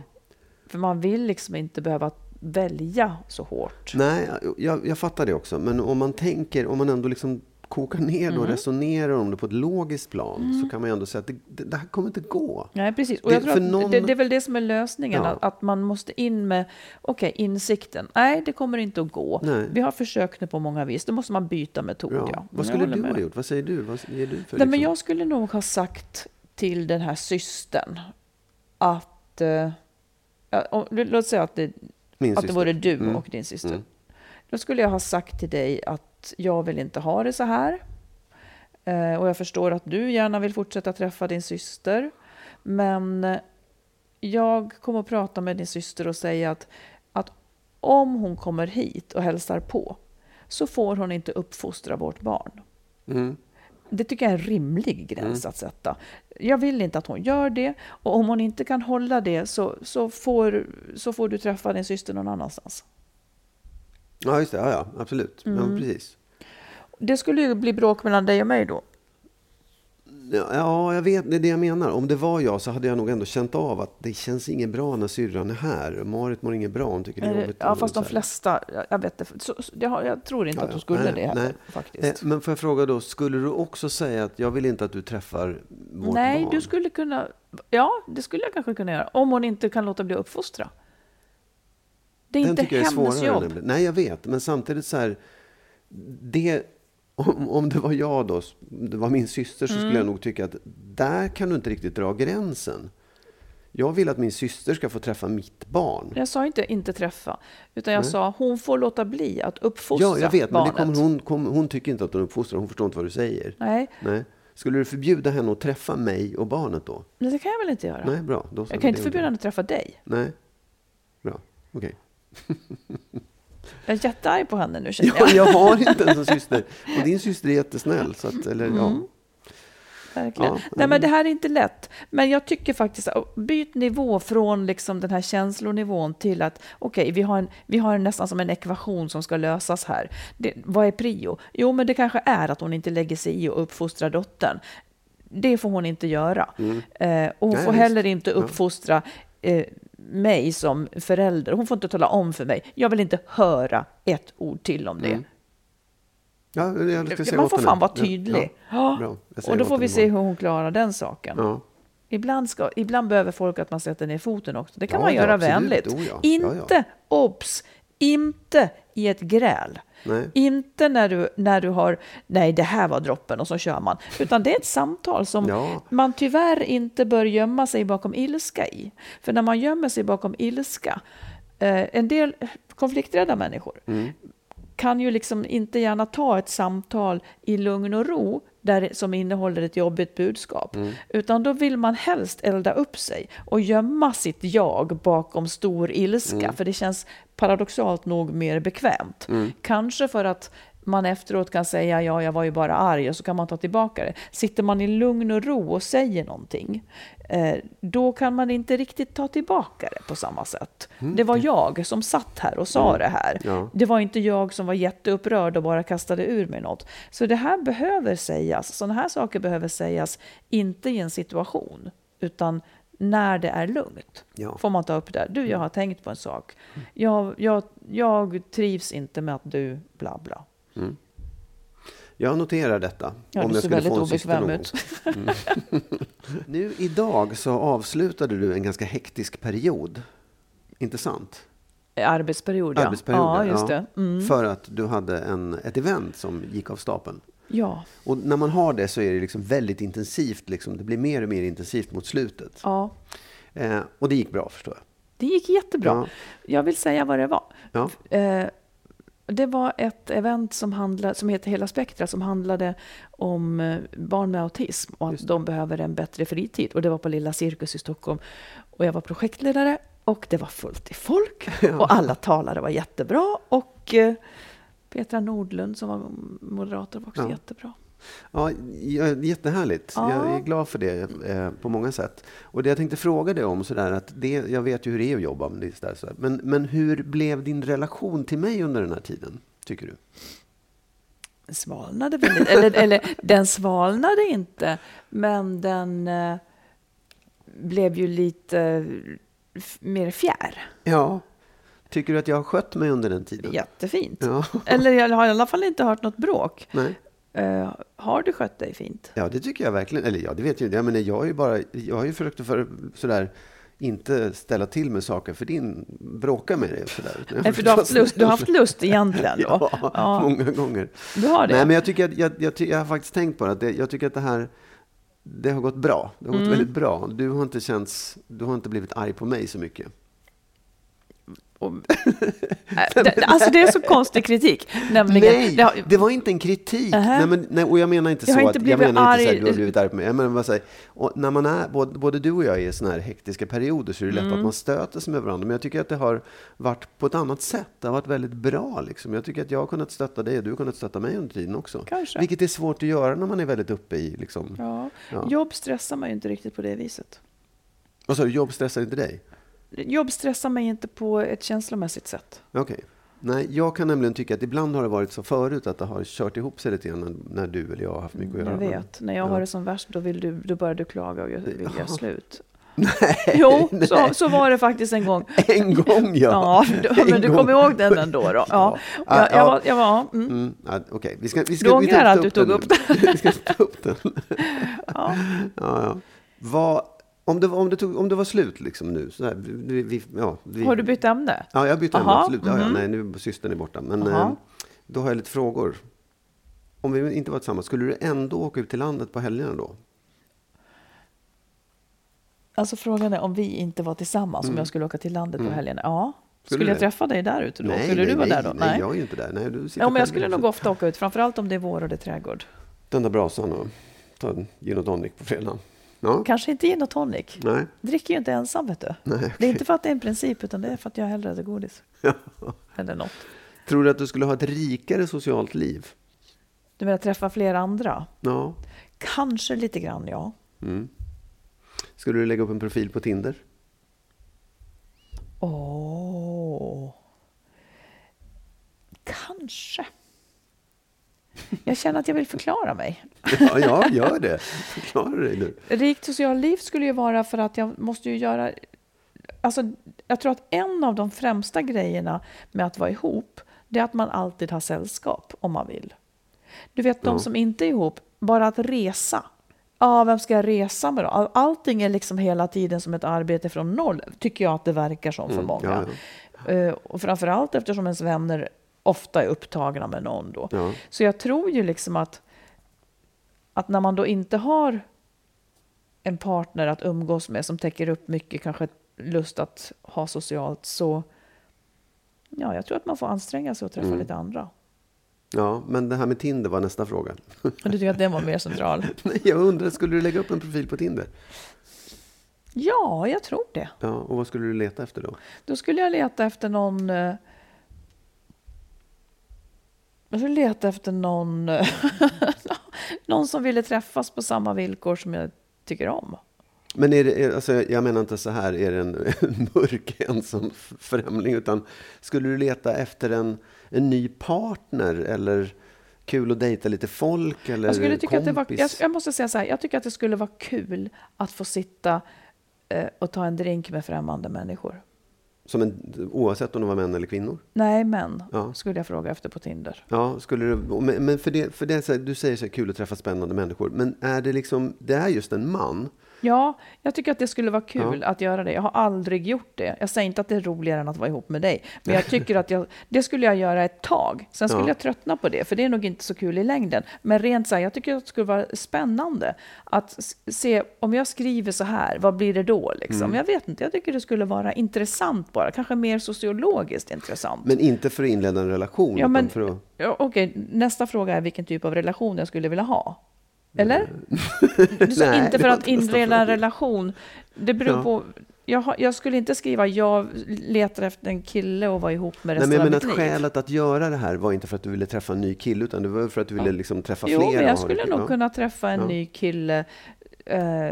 För man vill liksom inte behöva välja så hårt. Nej, jag, jag fattar det också. Men om man tänker, om man ändå liksom kokar ner det och Mm. resonerar om det på ett logiskt plan så kan man ju ändå säga att det, det, det här kommer inte gå. Nej, precis. Och Det- jag tror att någon- det, det är väl det som är lösningen, Ja. att, att man måste in med okej, insikten. Nej, det kommer inte att gå. Nej. Vi har försökt nu på många vis. Då måste man byta metod. Ja. Ja. Vad skulle du med. ha gjort? Vad säger du? Vad ger du för Nej, men liksom- jag skulle nog ha sagt till den här systern att... Eh, ja, om, låt säga att det, Min att det vore du Mm. och din syster. Mm. Då skulle jag ha sagt till dig att jag vill inte ha det så här. Eh, och jag förstår att du gärna vill fortsätta träffa din syster. Men jag kommer att prata med din syster och säga att, att om hon kommer hit och hälsar på så får hon inte uppfostra vårt barn. Mm. Det tycker jag är en rimlig gräns att sätta. Jag vill inte att hon gör det och om hon inte kan hålla det så, så, får, så får du träffa din syster någon annanstans. Ja, just det. Ja, ja absolut. Ja, Mm. precis. Det skulle ju bli bråk mellan dig och mig då. Ja, ja, jag vet. Det är det jag menar. Om det var jag så hade jag nog ändå känt av att det känns inget bra när syrran är här. Marit mår inget bra. Hon tycker det är Eh, jobbigt. Ja, fast de flesta, jag- vet det, så, jag, jag tror inte Ja, att ja. hon skulle Nej, det heller nej. faktiskt. Eh, Men får jag fråga då, skulle du också säga att jag vill inte att du träffar vårt Nej, barn? du skulle kunna, ja, det skulle jag kanske kunna göra. Om hon inte kan låta bli att uppfostra. Det är Den inte tycker jag är svårare. jobb. nämligen. Nej, jag vet. Men samtidigt så här. Det, om, om det var jag då, det var min syster, så Mm. skulle jag nog tycka att där kan du inte riktigt dra gränsen. Jag vill att min syster ska få träffa mitt barn. Jag sa inte inte träffa, utan jag Nej. sa hon får låta bli att uppfostra Ja, jag vet. Men det barnet. kommer hon, kommer, hon tycker inte att hon uppfostrar. Hon förstår inte vad du säger. Nej, Nej. Skulle du förbjuda henne att träffa mig och barnet då? men det kan jag väl inte göra? Nej, bra. Då jag kan inte förbjuda henne att träffa dig. Nej. Bra. Okej. Jag är jättearg på henne nu känner Ja, jag. jag har inte ens en syster. Och din syster är jättesnäll. Så att, eller, ja. Mm. Verkligen. Ja, Nej, men det här är inte lätt. Men jag tycker faktiskt byt nivå från liksom den här känslonivån till att okej, vi, har en, vi har en, nästan som en ekvation som ska lösas här. Det, vad är prio? Jo, men det kanske är att hon inte lägger sig i och uppfostrar dottern. Det får hon inte göra. Eh, och hon Nej, får heller inte uppfostra eh, mig som förälder. Hon får inte tala om för mig. Jag vill inte höra ett ord till om det. Mm. Ja, Man får fan vara tydlig. Ja, Ja. Och då får vi se hur hon klarar den saken. Ibland, ska, ibland behöver folk att man sätter ner foten också. Det kan man göra vänligt. Oh, Inte, obs, inte i ett gräl. Nej. Inte när du, när du har, nej det här var droppen och så kör man. Utan det är ett samtal som Ja. man tyvärr inte bör gömma sig bakom ilska i. För när man gömmer sig bakom ilska, eh, en del konflikträdda människor Mm. kan ju liksom inte gärna ta ett samtal i lugn och ro där, som innehåller ett jobbigt budskap. Mm. Utan då vill man helst elda upp sig och gömma sitt jag bakom stor ilska. Mm. För det känns paradoxalt nog mer bekvämt. Kanske för att man efteråt kan säga ja, jag var ju bara arg och så kan man ta tillbaka det. Sitter man i lugn och ro och säger någonting, eh, då kan man inte riktigt ta tillbaka det på samma sätt. Det var jag som satt här och sa det här. Ja. Det var inte jag som var jätteupprörd och bara kastade ur mig något. Så det här behöver sägas. Sådana här saker behöver sägas, inte i en situation, utan när det är lugnt. Ja. Får man ta upp det. Du, jag har tänkt på en sak. Jag, jag, jag trivs inte med att du bla bla. Jag noterar detta. Ja, om du jag ser väldigt obekväm ut. gång. Nu idag så avslutade du en ganska hektisk period. Inte sant? Arbetsperiod, ja. Arbetsperiod, ja, det. Mm. För att du hade en, ett event som gick av stapeln. Ja, Och när man har det så är det liksom väldigt intensivt. Liksom. Det blir mer och mer intensivt mot slutet. ja. Eh, och det gick bra förstår jag. Det gick jättebra. Ja. Jag vill säga vad det var. Ja. Eh, det var ett event som, handlade, som heter Hela Spektra som handlade om eh, barn med autism och att de behöver en bättre fritid. Och det var på Lilla Cirkus i Stockholm. Och jag var projektledare och det var fullt i folk. Och alla talare var jättebra. Och eh, Petra Nordlund som var moderator var också Ja. jättebra. Ja, jättehärligt. Ja. Jag är glad för det eh, på många sätt. Och det jag tänkte fråga dig om, sådär, att det, jag vet ju hur det är att jobba med det där, sådär. Men, men hur blev din relation till mig under den här tiden, tycker du? svalnade väldigt, eller, eller den svalnade inte, men den eh, blev ju lite f- mer fjär. Ja. Tycker du att jag har skött mig under den tiden? Jättefint. Ja. Eller jag har i alla fall inte hört något bråk. Nej. Eh, har du skött dig fint? Ja, det tycker jag verkligen. Eller ja, det vet jag inte. Jag, menar, jag, har ju bara, jag har ju försökt att för, sådär, inte ställa till med saker för din bråka med dig. Sådär. Nej, för du har haft lust, du har haft lust egentligen då? Ja, Ja. många gånger. Du har det? Nej, men jag, tycker att, jag, jag, jag har faktiskt tänkt på det. Att det jag tycker att det här det har gått bra. Det har gått Mm. väldigt bra. Du har, inte känts, du har inte blivit arg på mig så mycket. Det, alltså det är så konstig kritik. Nämligen, Nej, det har, det var inte en kritik. Nähä. Nej, men, nej, och jag menar inte Jag så inte att, jag menar inte så arg. att du har blivit arg på mig. Jag menar bara så här, när man är, både, både du och jag är i såna här hektiska perioder så är det lätt Mm. att man stöter sig med varandra. Men jag tycker att det har varit på ett annat sätt. Det har varit väldigt bra. Liksom. Jag tycker att jag har kunnat stötta dig och du har kunnat stötta mig under tiden också. Kanske. Vilket är svårt att göra när man är väldigt uppe i... Liksom. ja, Ja. Jobb stressar mig inte riktigt på det viset. Vad sa du, jobb stressar inte dig? Jobb stressar mig inte på ett känslomässigt sätt. Okej. Nej, jag kan nämligen tycka att ibland har det varit så förut att det har kört ihop sig lite grann när, när du eller jag har haft mycket att göra. Jag vet. När jag Ja. har det som värst, då, vill du, då börjar du klaga och jag vill göra Ja. slut. Nej, Jo, så, så var det faktiskt en gång. En gång ja. Ja, du- men En du gång. kommer ihåg den ändå då? Ja. Ja. Jag, jag Ja. var, jag var, mm. Mm, ja, Okej, vi ska, vi Du ska, vi ångrar att du tog upp den. vi ska ta upp den. Ja. Ja, ja. Vad, om, det, om, det tog, om det var slut liksom nu, så här, vi, vi, ja, vi, Har du bytt ämne? Ja, jag bytte ämne, Aha, absolut. Ja, ja, mhm. nej, nu systern är borta. Men eh, då har jag lite frågor. Om vi inte var tillsammans, skulle du ändå åka ut till landet på helgerna då? Alltså frågan är om vi inte var tillsammans, om jag skulle åka till landet på helgen. Ja. Mm. Skulle Skulle, jag det? träffa dig där ute då? nej, skulle nej, du vara nej, där då? Nej, jag är ju inte där. Nej, du sitter Ja, men jag skulle nog ofta åka ut, framförallt om det är vår och det är trädgård. Tända brasan och ta en gin och tonic på fredagen. Ja, Kanske inte gin och tonic. nej. Dricker ju inte ensam, vet du. nej Det är inte för att det är en princip, utan det är för att jag hellre äter godis. Eller något. Tror du att du skulle ha ett rikare socialt liv? Du menar träffa fler andra? Ja. Kanske lite grann, ja. Mm. Skulle du lägga upp en profil på Tinder? Åh. Kanske. Jag känner att jag vill förklara mig. Ja, ja gör det. Förklara dig nu. Rikt socialt liv skulle ju vara för att jag måste ju göra... Alltså, jag tror att en av de främsta grejerna med att vara ihop, det är att man alltid har sällskap om man vill. Du vet, de Ja. som inte är ihop, bara att resa. Ja, vem ska jag resa med då? All- Allting är liksom hela tiden som ett arbete från noll, tycker jag att det verkar som för Mm, många. ja, Eh, Och framförallt eftersom ens vänner ofta är upptagna med någon då. Ja. Så jag tror ju liksom att, att när man då inte har en partner att umgås med som täcker upp mycket, kanske lust att ha socialt, så ja, jag tror att man får anstränga sig och träffa Mm. lite andra. ja, men det här med Tinder var nästa fråga. Och du tycker att den var mer central? Nej, jag undrar, skulle du lägga upp en profil på Tinder? Ja, jag tror det. Ja, och vad skulle du leta efter då? Då skulle jag leta efter någon... Jag skulle leta efter någon, någon som ville träffas på samma villkor som jag tycker om. Men är det, alltså, jag menar inte så här, är det en, en mörk ensam främling, utan skulle du leta efter en, en ny partner eller kul att dejta lite folk eller Jag, skulle tycka att det var, kompis? jag, jag måste säga så här, jag tycker att det skulle vara kul att få sitta eh, och ta en drink med främmande människor. Som en, oavsett om de var män eller kvinnor? Nej, men Ja. skulle jag fråga efter på Tinder. Ja, skulle du, men men för det, för det du säger så här, kul att träffa spännande människor, men är det liksom, det är just en man? Ja, jag tycker att det skulle vara kul Ja. att göra det. Jag har aldrig gjort det. Jag säger inte att det är roligare än att vara ihop med dig. Men jag tycker att jag, det skulle jag göra ett tag. Sen skulle Ja. jag tröttna på det, för det är nog inte så kul i längden. Men rent så här, jag tycker att det skulle vara spännande att se, om jag skriver så här, vad blir det då? Liksom? Mm. Jag vet inte, jag tycker det skulle vara intressant bara. Kanske mer sociologiskt intressant. Men inte för att inleda en relation, Ja, men- för att... Ja, Okej, nästa fråga är vilken typ av relation jag skulle vilja ha. Eller? Du sa Nej, inte för var att inleda en relation. Det beror Ja. på... Jag, har, jag skulle inte skriva jag letar efter en kille och vara ihop med Nej, resten men jag menar att liv. skälet att göra det här var inte för att du ville träffa en ny kille, utan det var för att du ville liksom träffa Jo, flera. men och jag skulle nog ja. kunna träffa en Ja. ny kille. Eh,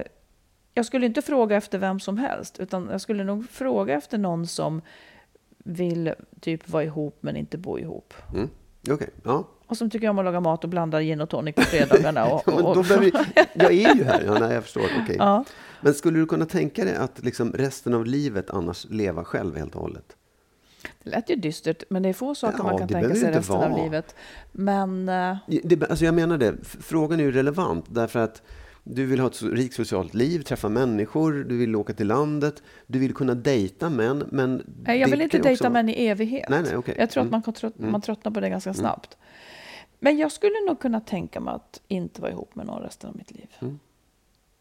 jag skulle inte fråga efter vem som helst, utan jag skulle nog fråga efter någon som vill typ vara ihop men inte bo ihop. Mm. Okej, ja. Och som tycker om att laga mat och blanda gin och tonic på fredagarna. Och, Ja, och, då behöver, vi- jag är ju här. Ja, nej, jag förstår. Okej. Ja. Men skulle du kunna tänka dig att liksom resten av livet annars leva själv helt och hållet? Det lät ju dystert, men det är få saker Ja, man kan tänka sig resten av vara. livet. Men eh, Det, alltså jag menar det, frågan är ju relevant därför att du vill ha ett rikt socialt liv, träffa människor, du vill åka till landet, du vill kunna dejta män. Men nej, jag vill inte dejta också- män i evighet. Nej, nej, okej. Jag tror att Mm. man, kan trött, man tröttnar på det ganska snabbt. Men jag skulle nog kunna tänka mig att inte vara ihop med någon resten av mitt liv. Mm.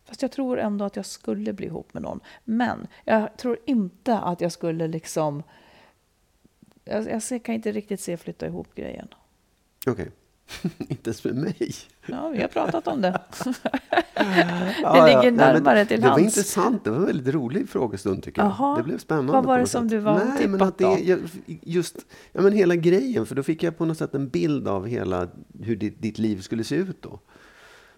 Fast jag tror ändå att jag skulle bli ihop med någon. Men jag tror inte att jag skulle liksom... Jag, jag kan inte riktigt se flytta ihop grejen. Okej. inte ens med mig. Ja, vi har pratat om det. Ja, ligger ja. Men närmare till Det var hands. intressant. Det var en väldigt rolig frågestund tycker jag. Jaha. Det blev spännande. Vad var det som sätt. du var Nej, men att det, jag, just, ja, men hela grejen. För då fick jag på något sätt en bild av hela, hur ditt, ditt liv skulle se ut då.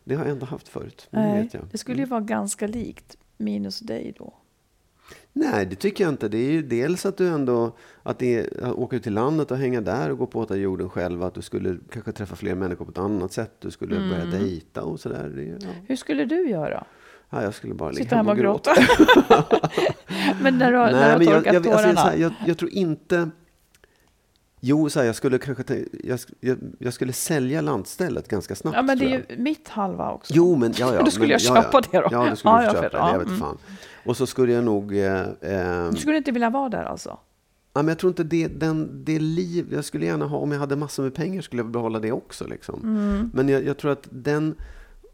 Det har jag ändå haft förut. Det Nej, det skulle ju vara ganska likt minus dig då. Nej, det tycker jag inte. Det är ju dels att du ändå att det är, att åka ut till landet och hänga där och gå på åt jorden själv. Att du skulle kanske träffa fler människor på ett annat sätt. Du skulle Mm. börja dejta och sådär. Ja. Hur skulle du göra? Ja, jag skulle bara ligga Sitta hemma och gråta? gråta. men när du, har- när Nej, du har jag, torkat jag, alltså, tårarna? så här, jag, jag tror inte... Jo, så här, jag skulle kanske jag, jag, jag skulle sälja landstället ganska snabbt. ja, men det är jag. ju mitt halva också. Jo, men ja, ja. Då skulle men, jag ja, köpa ja. det då. Ja, då skulle Ja, du köpa det. ja, Jag vet mm. fan. Och så skulle jag nog... Eh, eh, Du skulle inte vilja vara där alltså? Ja, men jag tror inte det, den, det liv, jag skulle gärna ha, om jag hade massor med pengar skulle jag behålla det också. Liksom. Mm. Men jag, jag tror att den,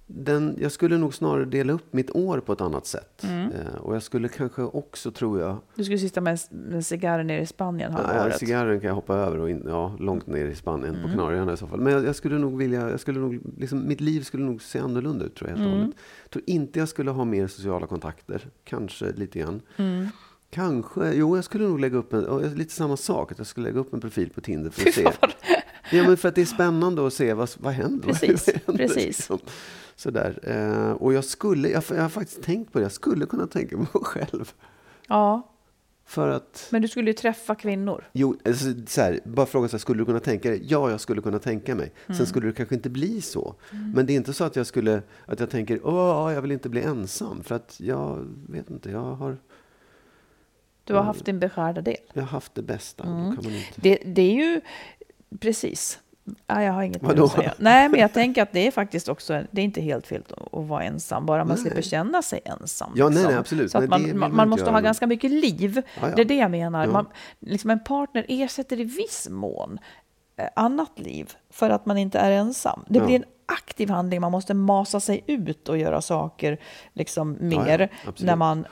den, jag skulle nog snarare dela upp mitt år på ett annat sätt. Mm. Eh, och jag skulle kanske också, tror jag, Du skulle sitta med med cigarrer nere i Spanien halva ja, året? cigarren kan jag hoppa över och in, ja, långt ner i Spanien Mm. på Kanarieöarna i så fall. Men jag, jag skulle nog vilja, jag skulle nog, liksom, mitt liv skulle nog se annorlunda ut tror jag helt Mm. hållet. Jag tror inte jag skulle ha mer sociala kontakter, kanske lite grann. Mm. Kanske, jo jag skulle nog lägga upp en, lite samma sak, att jag skulle lägga upp en profil på Tinder för att se. Ja men för att det är spännande att se vad, vad händer. Precis, vad händer precis. liksom. Sådär. Eh, och jag skulle, jag, jag har faktiskt tänkt på det, jag skulle kunna tänka mig själv. Ja, För att, men du skulle ju träffa kvinnor. jo, alltså, så här, bara fråga så här, skulle du kunna tänka dig? Ja, jag skulle kunna tänka mig. Mm. Sen skulle det kanske inte bli så. Men det är inte så att jag skulle, att jag tänker, åh, jag vill inte bli ensam. För att jag vet inte, jag har, Du har haft din beskärda del. jag har haft det bästa. Mm. Det, det är ju precis. Ja, jag har inget mer att säga. Nej, men jag tänker att det är faktiskt också, det är inte helt fel att vara ensam, bara man Nej. slipper känna sig ensam. Ja, nej, liksom. nej, absolut. Så Nej, man, man, man måste ha men- ganska mycket liv. Ja, ja. Det är det jag menar. Ja. Man, liksom en partner ersätter i viss mån eh, annat liv för att man inte är ensam. Det blir en aktiv handling, man måste masa sig ut och göra saker liksom mer när man,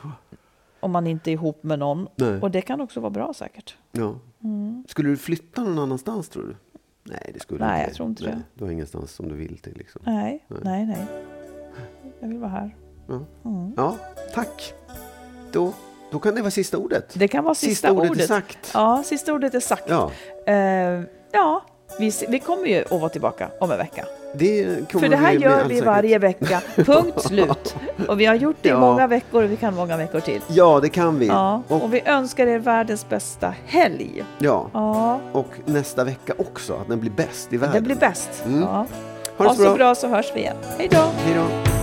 om man inte är ihop med någon. Nej. Och det kan också vara bra säkert. Ja. Skulle du flytta någon annanstans tror du? Nej, det skulle Mm. Nej, inte. jag tror inte det. Du har ingenstans som du vill till. Liksom. Nej, Nej. nej, nej. Jag vill vara här. Ja. Mm. ja, tack. Då, då kan det vara sista ordet. Det kan vara sista, ordet, är sagt. Ja, sista ordet är sagt. Ja, Eh, ja vi, vi kommer ju att vara tillbaka om en vecka. Det För det här vi gör vi varje vecka, punkt slut. Och vi har gjort det i Ja. många veckor och vi kan många veckor till. Ja, det kan vi. Ja, och, och vi önskar er världens bästa helg. ja, Ja, och nästa vecka också, att den blir bäst i världen. det blir bäst. Mm. Ja. Ha det så så bra. bra så hörs vi igen. Hej då! Hej då.